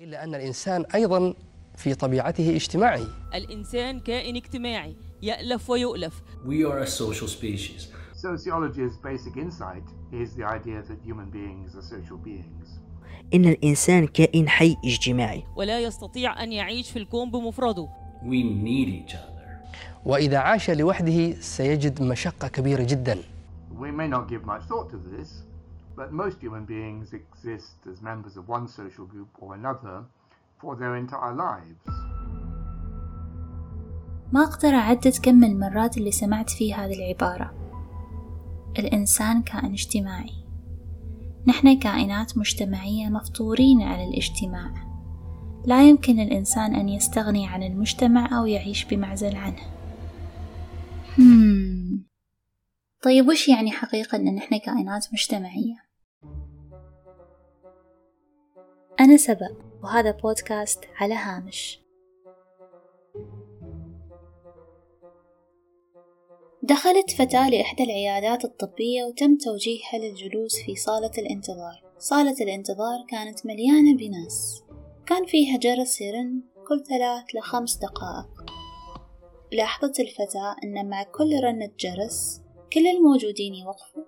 إلا أن الإنسان أيضا في طبيعته اجتماعي الإنسان كائن اجتماعي يألف ويؤلف We are a social species. Sociology's basic insight is the idea that human beings are social beings. إن الإنسان كائن حي اجتماعي ولا يستطيع أن يعيش في الكون بمفرده We need each other. وإذا عاش لوحده سيجد مشقة كبيرة جدا We may not give much thought to this, but most human beings exist as members of one social group or another for their entire lives. ما أقدر أعدد كم المرات اللي سمعت فيه هذه العبارة الإنسان كائن اجتماعي نحن كائنات مجتمعية مفطورين على الاجتماع لا يمكن للإنسان أن يستغني عن المجتمع أو يعيش بمعزل عنه hmm. طيب وش يعني حقيقة أن نحن كائنات مجتمعية؟ أنا سبأ وهذا بودكاست على هامش. دخلت فتاة لإحدى العيادات الطبية وتم توجيهها للجلوس في صالة الانتظار. صالة الانتظار كانت مليانة بناس. كان فيها جرس يرن كل ثلاث لخمس دقائق. لاحظت الفتاة أن مع كل رنة جرس كل الموجودين يوقفوا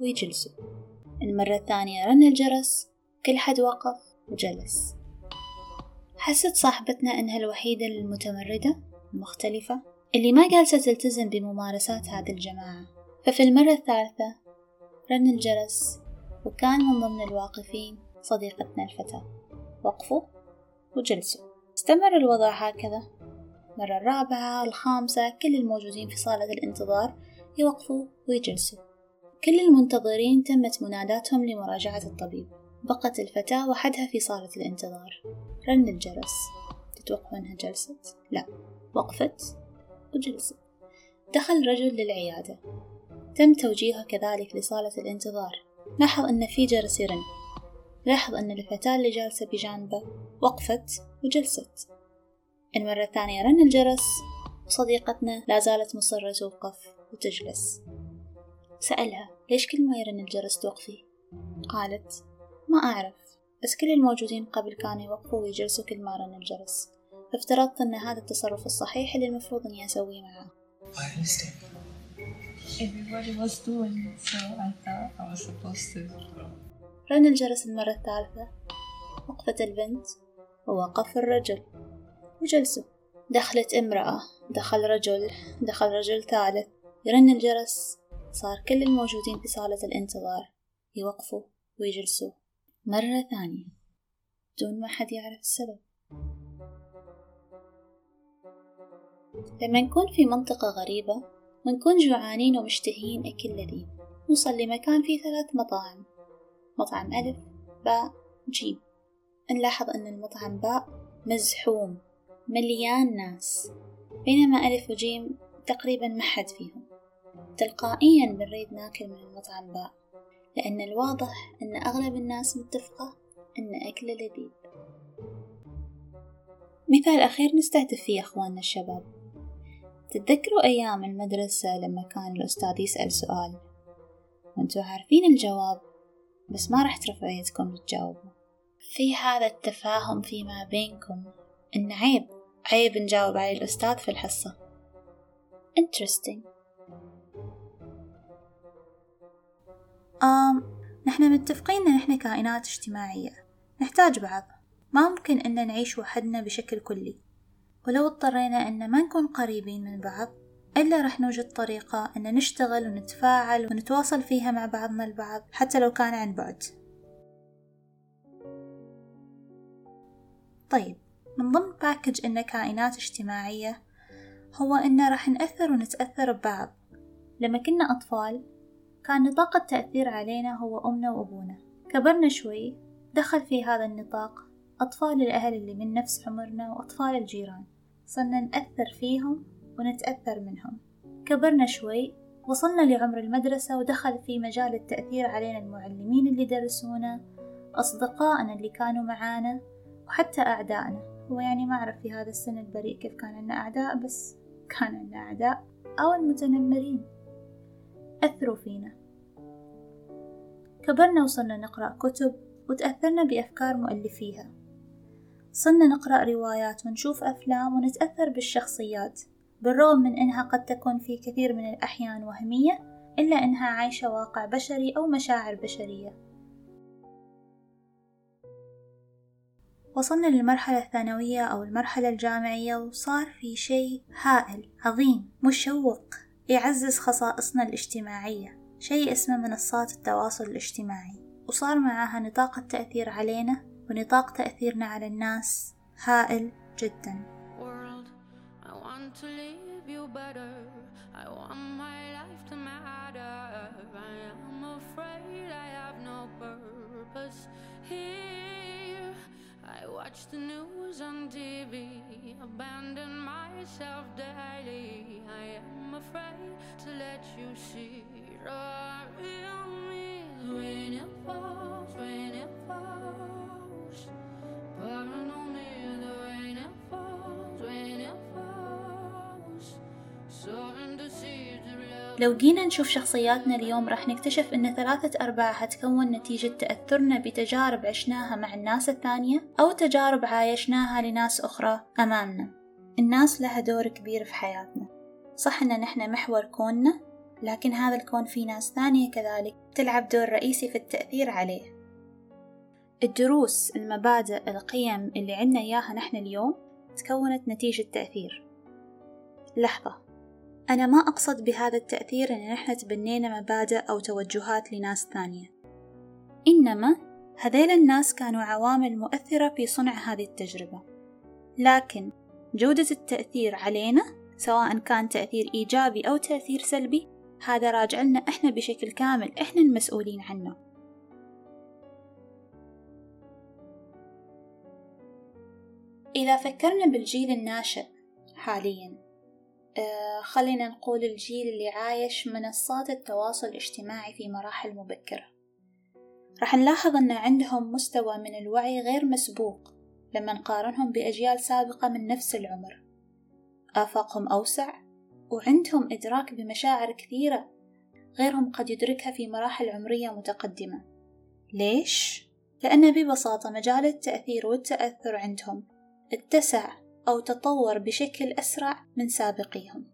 ويجلسوا. المرة الثانية رن الجرس كل حد وقف وجلس. حست صاحبتنا أنها الوحيدة المتمردة المختلفة اللي ما جالسة تلتزم بممارسات هذه الجماعة. ففي المرة الثالثة رن الجرس وكان من ضمن الواقفين صديقتنا الفتاة. وقفوا وجلسوا. استمر الوضع هكذا. مرة الرابعة الخامسة كل الموجودين في صالة الانتظار يوقفوا ويجلسوا. كل المنتظرين تمت مناداتهم لمراجعة الطبيب. بقت الفتاة وحدها في صالة الانتظار. رن الجرس. تتوقع أنها جلست؟ لا. وقفت وجلست. دخل رجل للعيادة. تم توجيهه كذلك لصالة الانتظار. لاحظ أن في جرس يرن. لاحظ أن الفتاة اللي جالسة بجانبه وقفت وجلست. المرة الثانية رن الجرس. وصديقتنا لا زالت مصرة توقف وتجلس. سألها ليش كل ما يرن الجرس توقفي؟ قالت ما أعرف بس كل الموجودين قبل كانوا يوقفوا ويجلسوا كل ما رن الجرس فافترضت أن هذا التصرف الصحيح اللي المفروض أني أسويه معاه I understand. Everybody was doing it, so I thought I was supposed to. رن الجرس المرة الثالثة. وقفت البنت. ووقف الرجل. وجلسوا. دخلت امرأة. دخل رجل. دخل رجل ثالث. يرن الجرس صار كل الموجودين في صالة الانتظار. يوقفوا ويجلسوا. مرة ثانية دون ما حد يعرف السبب. لما نكون في منطقة غريبة ونكون جوعانين ومشتهين أكل لذيذ. نوصل لمكان فيه ثلاث مطاعم. مطعم ألف باء جيم. نلاحظ أن المطعم باء مزحوم مليان ناس. بينما ألف وجيم تقريبا ما حد فيهم. تلقائيا بنريد ناكل من المطعم باء. لأن الواضح أن أغلب الناس متفقة أن أكل لذيذ. مثال أخير نستهدف فيه أخواننا الشباب. تتذكروا أيام المدرسة لما كان الأستاذ يسأل سؤال؟ وأنتوا عارفين الجواب بس ما راح ترفعوا يدكم تجاوبوا في هذا التفاهم فيما بينكم إن عيب عيب نجاوب عليه الأستاذ في الحصة. Interesting. آم نحن متفقين إن كائنات اجتماعية. نحتاج بعض. ما ممكن إن نعيش وحدنا بشكل كلي. ولو اضطرينا إن ما نكون قريبين من بعض إلا رح نوجد طريقة إن نشتغل ونتفاعل ونتواصل فيها مع بعضنا البعض حتى لو كان عن بعد. طيب من ضمن باكج إن كائنات اجتماعية هو إن راح نأثر ونتأثر ببعض. لما كنا أطفال كان نطاق التأثير علينا هو أمنا وأبونا. كبرنا شوي دخل في هذا النطاق أطفال الأهل اللي من نفس عمرنا وأطفال الجيران. صرنا نأثر فيهم ونتأثر منهم. كبرنا شوي وصلنا لعمر المدرسة ودخل في مجال التأثير علينا المعلمين اللي درسونا أصدقائنا اللي كانوا معانا وحتى أعدائنا. هو يعني ما أعرف في هذا السن البريء كيف كان عندنا أعداء بس كان عندنا أعداء أو المتنمرين. أثروا فينا. كبرنا وصلنا نقرأ كتب وتأثرنا بأفكار مؤلفيها. صرنا نقرأ روايات ونشوف أفلام ونتأثر بالشخصيات بالرغم من أنها قد تكون في كثير من الأحيان وهمية إلا أنها عايشة واقع بشري أو مشاعر بشرية. وصلنا للمرحلة الثانوية أو المرحلة الجامعية وصار في شيء هائل عظيم مشوق. يعزز خصائصنا الاجتماعية. شيء اسمه منصات التواصل الاجتماعي. وصار معها نطاق التأثير علينا ونطاق تأثيرنا على الناس. هائل جدا. Here. Watch the news on TV, abandon myself daily. I am afraid to let you see the real me. When it falls, when it falls, pouring لو جينا نشوف شخصياتنا اليوم راح نكتشف أن ثلاثة أرباعها تكون نتيجة تأثرنا بتجارب عشناها مع الناس الثانية أو تجارب عايشناها لناس أخرى أمامنا. الناس لها دور كبير في حياتنا. صح أن نحن محور كوننا لكن هذا الكون فيه ناس ثانية كذلك تلعب دور رئيسي في التأثير عليه. الدروس المبادئ القيم اللي عنا إياها نحن اليوم تكونت نتيجة تأثير. لحظة. أنا ما أقصد بهذا التأثير إن نحن تبنينا مبادئ أو توجهات لناس ثانية. إنما هذيل الناس كانوا عوامل مؤثرة في صنع هذه التجربة. لكن جودة التأثير علينا سواء كان تأثير إيجابي أو تأثير سلبي هذا راجع لنا إحنا بشكل كامل إحنا المسؤولين عنه. إذا فكرنا بالجيل الناشئ حاليا خلينا نقول الجيل اللي عايش منصات التواصل الاجتماعي في مراحل مبكرة. راح نلاحظ أن عندهم مستوى من الوعي غير مسبوق لما نقارنهم بأجيال سابقة من نفس العمر. آفاقهم أوسع وعندهم إدراك بمشاعر كثيرة غيرهم قد يدركها في مراحل عمرية متقدمة. ليش؟ لأن ببساطة مجال التأثير والتأثر عندهم اتسع أو تطور بشكل أسرع من سابقيهم.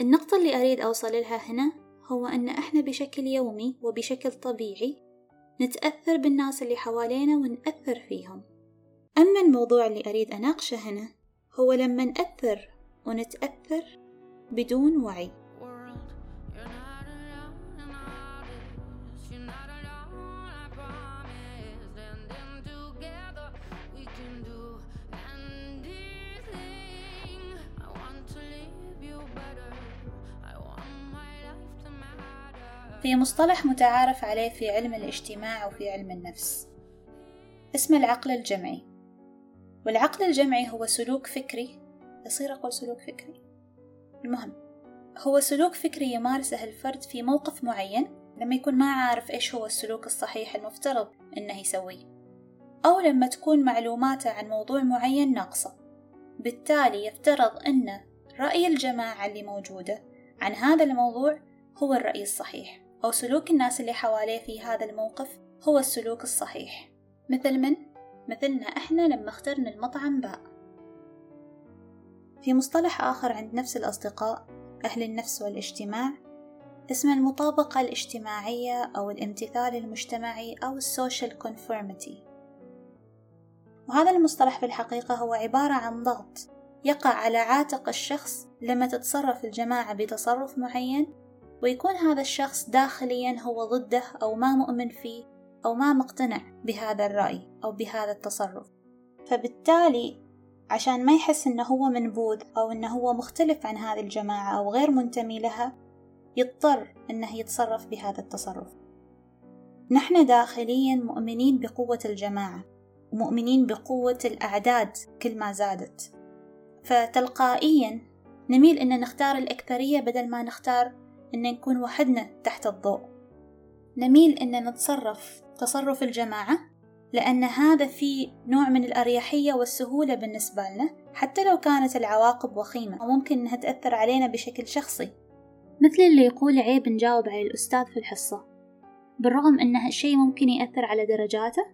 النقطة اللي أريد أوصل لها هنا هو أن إحنا بشكل يومي وبشكل طبيعي نتأثر بالناس اللي حوالينا ونأثر فيهم. أما الموضوع اللي أريد أناقشه هنا هو لما نأثر ونتأثر بدون وعي. في مصطلح متعارف عليه في علم الاجتماع وفي علم النفس. اسمه العقل الجمعي. والعقل الجمعي هو سلوك فكري. يصير أقول سلوك فكري؟ المهم هو سلوك فكري يمارسه الفرد في موقف معين لما يكون ما عارف إيش هو السلوك الصحيح المفترض إنه يسويه. أو لما تكون معلوماته عن موضوع معين ناقصة. بالتالي يفترض أن رأي الجماعة اللي موجودة عن هذا الموضوع هو الرأي الصحيح. أو سلوك الناس اللي حواليه في هذا الموقف هو السلوك الصحيح. مثل من؟ مثلنا إحنا لما اخترنا المطعم باء. في مصطلح آخر عند نفس الأصدقاء أهل النفس والاجتماع اسمه المطابقة الاجتماعية أو الامتثال المجتمعي أو السوشيال conformity وهذا المصطلح في الحقيقة هو عبارة عن ضغط يقع على عاتق الشخص لما تتصرف الجماعة بتصرف معين ويكون هذا الشخص داخليا هو ضده أو ما مؤمن فيه أو ما مقتنع بهذا الرأي أو بهذا التصرف. فبالتالي عشان ما يحس إنه هو منبوذ أو إنه هو مختلف عن هذه الجماعة أو غير منتمي لها يضطر إنه يتصرف بهذا التصرف. نحن داخليا مؤمنين بقوة الجماعة ومؤمنين بقوة الأعداد كل ما زادت. فتلقائيا نميل إن نختار الأكثرية بدل ما نختار إن نكون وحدنا تحت الضوء. نميل إن نتصرف تصرف الجماعة لأن هذا فيه نوع من الأريحية والسهولة بالنسبة لنا حتى لو كانت العواقب وخيمة أو ممكن إنها تأثر علينا بشكل شخصي. مثل اللي يقول عيب نجاوب على الأستاذ في الحصة. بالرغم إن هالشي ممكن يأثر على درجاته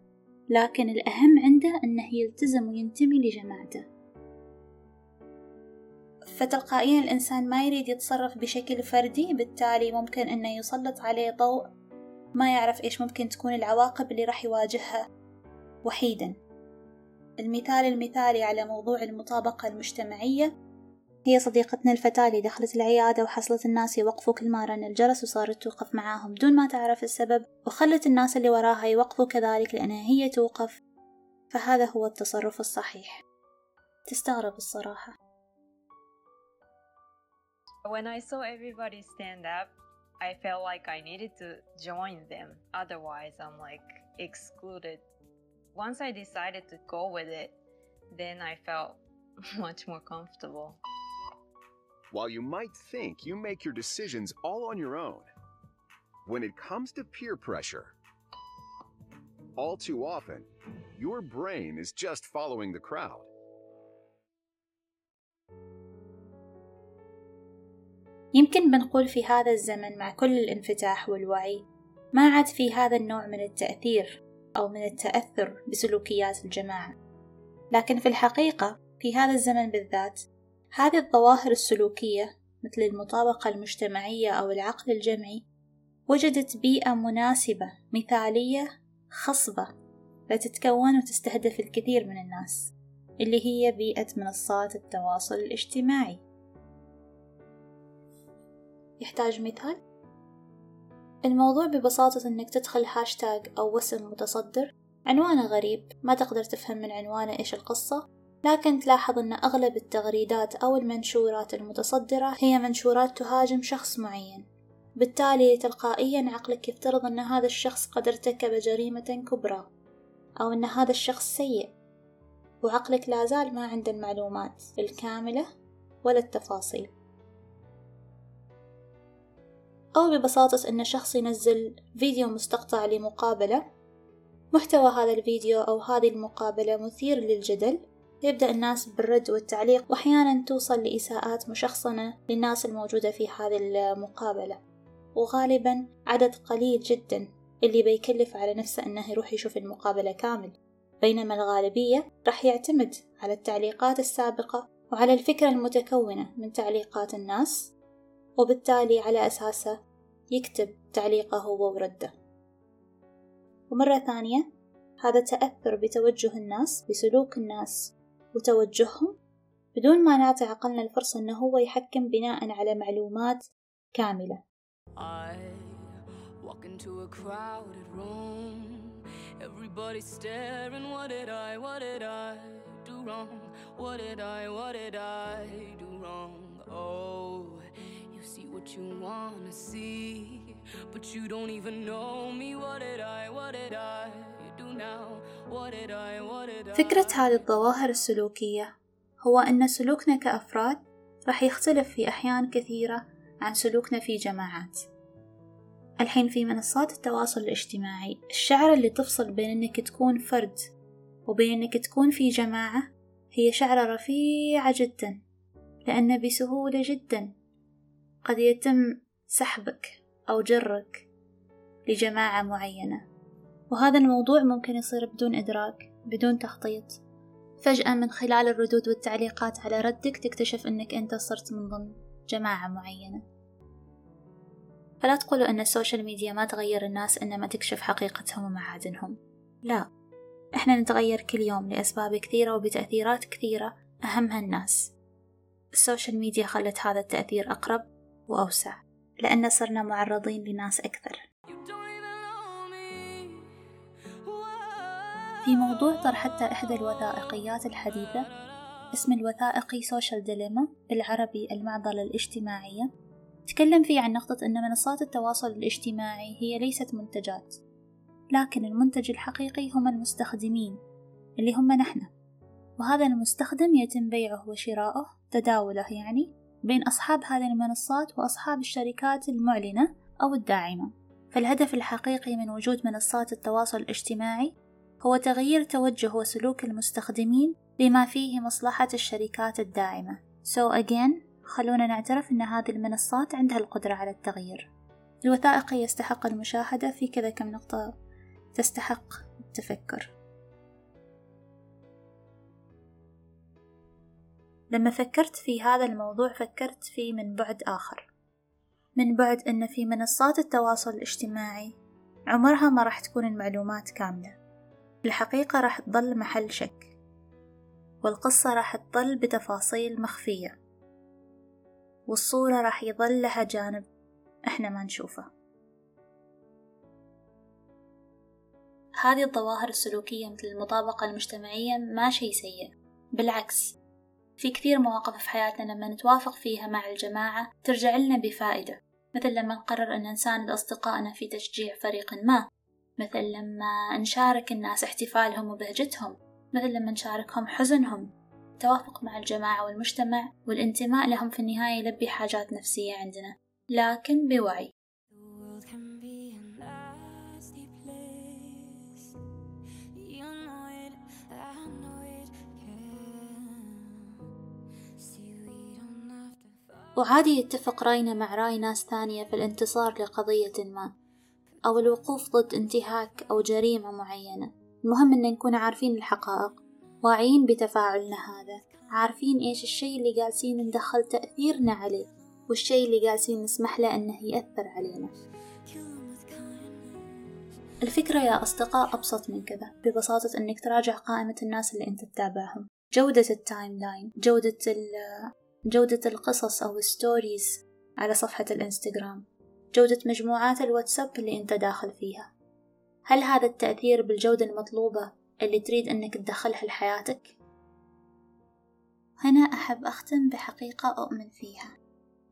لكن الأهم عنده أنه يلتزم وينتمي لجماعته. فتلقائيا الإنسان ما يريد يتصرف بشكل فردي بالتالي ممكن أنه يسلط عليه ضوء ما يعرف إيش ممكن تكون العواقب اللي راح يواجهها. وحيدا. المثال المثالي على موضوع المطابقة المجتمعية هي صديقتنا الفتاة اللي دخلت العيادة وحصلت الناس يوقفوا كل ما رن الجرس وصارت توقف معاهم بدون ما تعرف السبب وخلت الناس اللي وراها يوقفوا كذلك لأنها هي توقف. فهذا هو التصرف الصحيح. تستغرب الصراحة. When I saw everybody stand up, I felt like I needed to join them. Otherwise, I'm like excluded. Once I decided to go with it, then I felt much more comfortable. While you might think you make your decisions all on your own, when it comes to peer pressure, all too often, your brain is just following the crowd. يمكن بنقول في هذا الزمن مع كل الانفتاح والوعي ما عاد في هذا النوع من التأثير أو من التأثر بسلوكيات الجماعة. لكن في الحقيقة في هذا الزمن بالذات هذه الظواهر السلوكية مثل المطابقة المجتمعية أو العقل الجمعي وجدت بيئة مناسبة مثالية خصبة لتتكون وتستهدف الكثير من الناس اللي هي بيئة منصات التواصل الاجتماعي. يحتاج مثال؟ الموضوع ببساطة إنك تدخل هاشتاج أو وسم متصدر. عنوانه غريب ما تقدر تفهم من عنوانه إيش القصة. لكن تلاحظ أن أغلب التغريدات أو المنشورات المتصدرة هي منشورات تهاجم شخص معين. بالتالي تلقائيا عقلك يفترض أن هذا الشخص قد ارتكب جريمة كبرى أو أن هذا الشخص سيء. وعقلك لا زال ما عنده المعلومات الكاملة ولا التفاصيل. أو ببساطة أن شخص ينزل فيديو مستقطع لمقابلة. محتوى هذا الفيديو أو هذه المقابلة مثير للجدل. يبدأ الناس بالرد والتعليق وأحيانا توصل لإساءات مشخصنة للناس الموجودة في هذه المقابلة. وغالبا عدد قليل جدا اللي بيكلف على نفسه أنه يروح يشوف المقابلة كامل. بينما الغالبية راح يعتمد على التعليقات السابقة وعلى الفكرة المتكونة من تعليقات الناس وبالتالي على أساسه يكتب تعليقه هو ورده ومرة ثانية هذا تأثر بتوجه الناس بسلوك الناس وتوجههم بدون ما نعطي عقلنا الفرصة أنه هو يحكم بناء على معلومات كاملة? Oh, you see what you wanna see, but you don't even know me. What did I, what did I do now? What did I, what did I? فكرة هذه الظواهر السلوكية هو أن سلوكنا كأفراد راح يختلف في أحيان كثيرة عن سلوكنا في جماعات الحين في منصات التواصل الاجتماعي الشعرة اللي تفصل بين أنك تكون فرد وبين أنك تكون في جماعة هي شعرة رفيعة جدا لأن بسهولة جدا قد يتم سحبك أو جرك لجماعة معينة. وهذا الموضوع ممكن يصير بدون إدراك بدون تخطيط. فجأة من خلال الردود والتعليقات على ردك تكتشف أنك أنت صرت من ضمن جماعة معينة. فلا تقولوا أن ال social media ما تغير الناس إنما تكشف حقيقتهم ومعادنهم. لا إحنا نتغير كل يوم لأسباب كثيرة وبتأثيرات كثيرة أهمها الناس. ال social media خلت هذا التأثير أقرب وأوسع لأن صرنا معرضين لناس أكثر. في موضوع طرحته إحدى الوثائقيات الحديثة اسم الوثائقي Social Dilemma بالعربي المعضلة الاجتماعية تكلم فيه عن نقطة أن منصات التواصل الاجتماعي هي ليست منتجات لكن المنتج الحقيقي هم المستخدمين اللي هم نحن. وهذا المستخدم يتم بيعه وشراؤه تداوله يعني بين أصحاب هذه المنصات وأصحاب الشركات المعلنة أو الداعمة. فالهدف الحقيقي من وجود منصات التواصل الاجتماعي هو تغيير توجه وسلوك المستخدمين لما فيه مصلحة الشركات الداعمة. So again خلونا نعترف أن هذه المنصات عندها القدرة على التغيير. الوثائقي يستحق المشاهدة في كذا كم نقطة تستحق التفكر. لما فكرت في هذا الموضوع فكرت فيه من بعد آخر. من بعد أن في منصات التواصل الاجتماعي عمرها ما راح تكون المعلومات كاملة. الحقيقة راح تظل محل شك. والقصة راح تظل بتفاصيل مخفية. والصورة راح يظل لها جانب إحنا ما نشوفه. هذه الظواهر السلوكية مثل المطابقة المجتمعية ما شي سيء. بالعكس في كثير مواقف في حياتنا لما نتوافق فيها مع الجماعة ترجع لنا بفائدة. مثل لما نقرر أن نساند أصدقائنا في تشجيع فريق ما. مثل لما نشارك الناس احتفالهم وبهجتهم. مثل لما نشاركهم حزنهم. التوافق مع الجماعة والمجتمع والانتماء لهم في النهاية يلبي حاجات نفسية عندنا. لكن بوعي. وعادي يتفق رأينا مع رأي ناس ثانية في الانتصار لقضية ما أو الوقوف ضد انتهاك أو جريمة معينة. المهم أن نكون عارفين الحقائق واعيين بتفاعلنا هذا عارفين إيش الشي اللي جالسين ندخل تأثيرنا عليه والشي اللي جالسين نسمح له أنه يأثر علينا. الفكرة يا أصدقاء أبسط من كذا ببساطة أنك تراجع قائمة الناس اللي أنت تتابعهم. جودة ال timeline جودة جودة القصص أو ال stories على صفحة الإنستغرام. جودة مجموعات الواتساب اللي أنت داخل فيها. هل هذا التأثير بالجودة المطلوبة اللي تريد أنك تدخلها لحياتك؟ هنا أحب أختم بحقيقة أؤمن فيها.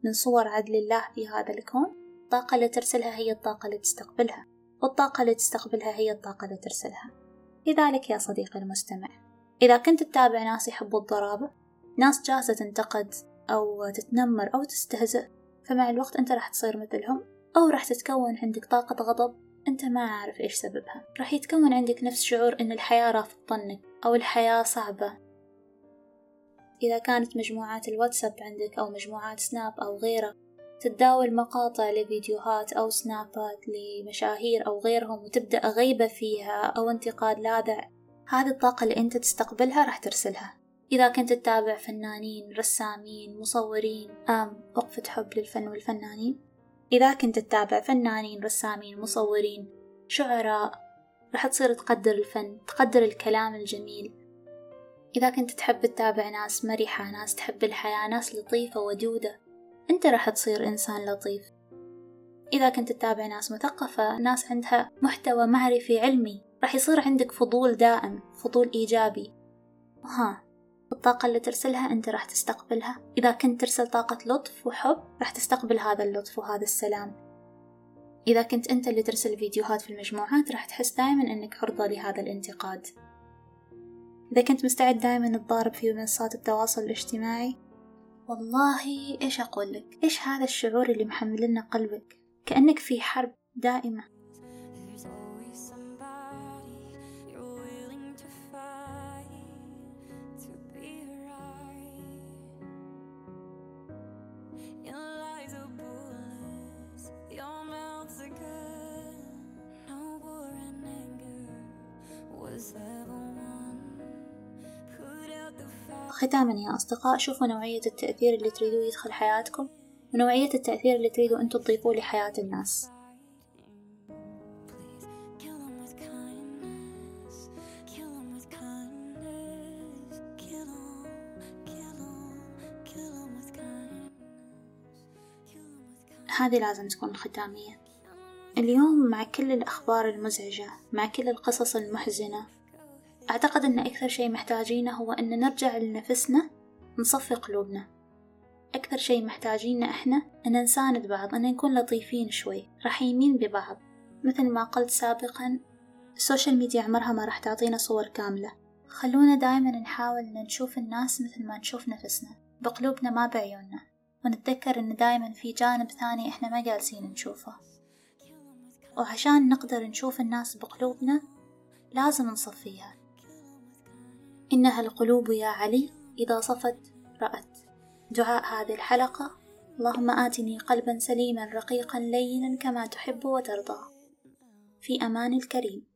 من صور عدل الله في هذا الكون الطاقة اللي ترسلها هي الطاقة اللي تستقبلها والطاقة اللي تستقبلها هي الطاقة اللي ترسلها. لذلك يا صديقي المستمع إذا كنت تتابع ناس يحبوا الضرابة ناس جالسة تنتقد أو تتنمر أو تستهزئ فمع الوقت أنت راح تصير مثلهم أو راح تتكون عندك طاقة غضب أنت ما عارف إيش سببها. راح يتكون عندك نفس شعور أن الحياة رافض ظنك أو الحياة صعبة. إذا كانت مجموعات الواتساب عندك أو مجموعات سناب أو غيره تتداول مقاطع لفيديوهات أو سنابات لمشاهير أو غيرهم وتبدأ غيبة فيها أو انتقاد لاذع هذه الطاقة اللي أنت تستقبلها راح ترسلها. إذا كنت تتابع فنانين رسامين مصورين أم وقفة حب للفن والفنانين. إذا كنت تتابع فنانين رسامين مصورين شعراء راح تصير تقدر الفن تقدر الكلام الجميل. إذا كنت تحب تتابع ناس مرحة ناس تحب الحياة ناس لطيفة ودودة أنت راح تصير إنسان لطيف. إذا كنت تتابع ناس مثقفة ناس عندها محتوى معرفي علمي راح يصير عندك فضول دائم فضول إيجابي. ها الطاقة اللي ترسلها أنت راح تستقبلها. إذا كنت ترسل طاقة لطف وحب راح تستقبل هذا اللطف وهذا السلام. إذا كنت أنت اللي ترسل فيديوهات في المجموعات راح تحس دائما أنك عرضة لهذا الانتقاد. إذا كنت مستعد دائما تضارب في منصات التواصل الاجتماعي والله إيش أقول لك إيش هذا الشعور اللي محملنا قلبك؟ كأنك في حرب دائمة. ختاما يا أصدقاء شوفوا نوعية التأثير اللي تريدوا يدخل حياتكم ونوعية التأثير اللي تريدوا أنتوا تضيفوه لحياة الناس. هذه لازم تكون ختامية. اليوم مع كل الأخبار المزعجة مع كل القصص المحزنة أعتقد أن أكثر شيء محتاجينه هو أن نرجع لنفسنا نصفي قلوبنا. أكثر شيء محتاجينه إحنا أن نساند بعض أن نكون لطيفين شوي رحيمين ببعض. مثل ما قلت سابقا السوشيال ميديا عمرها ما راح تعطينا صور كاملة. خلونا دائما نحاول أن نشوف الناس مثل ما نشوف نفسنا بقلوبنا ما بعيوننا. ونتذكر أن دائما في جانب ثاني إحنا ما جالسين نشوفه. وعشان نقدر نشوف الناس بقلوبنا لازم نصفيها. إنها القلوب يا علي إذا صفت رأت. دعاء هذه الحلقة. اللهم آتني قلبا سليما رقيقا لينا كما تحب وترضى. في أمان الكريم.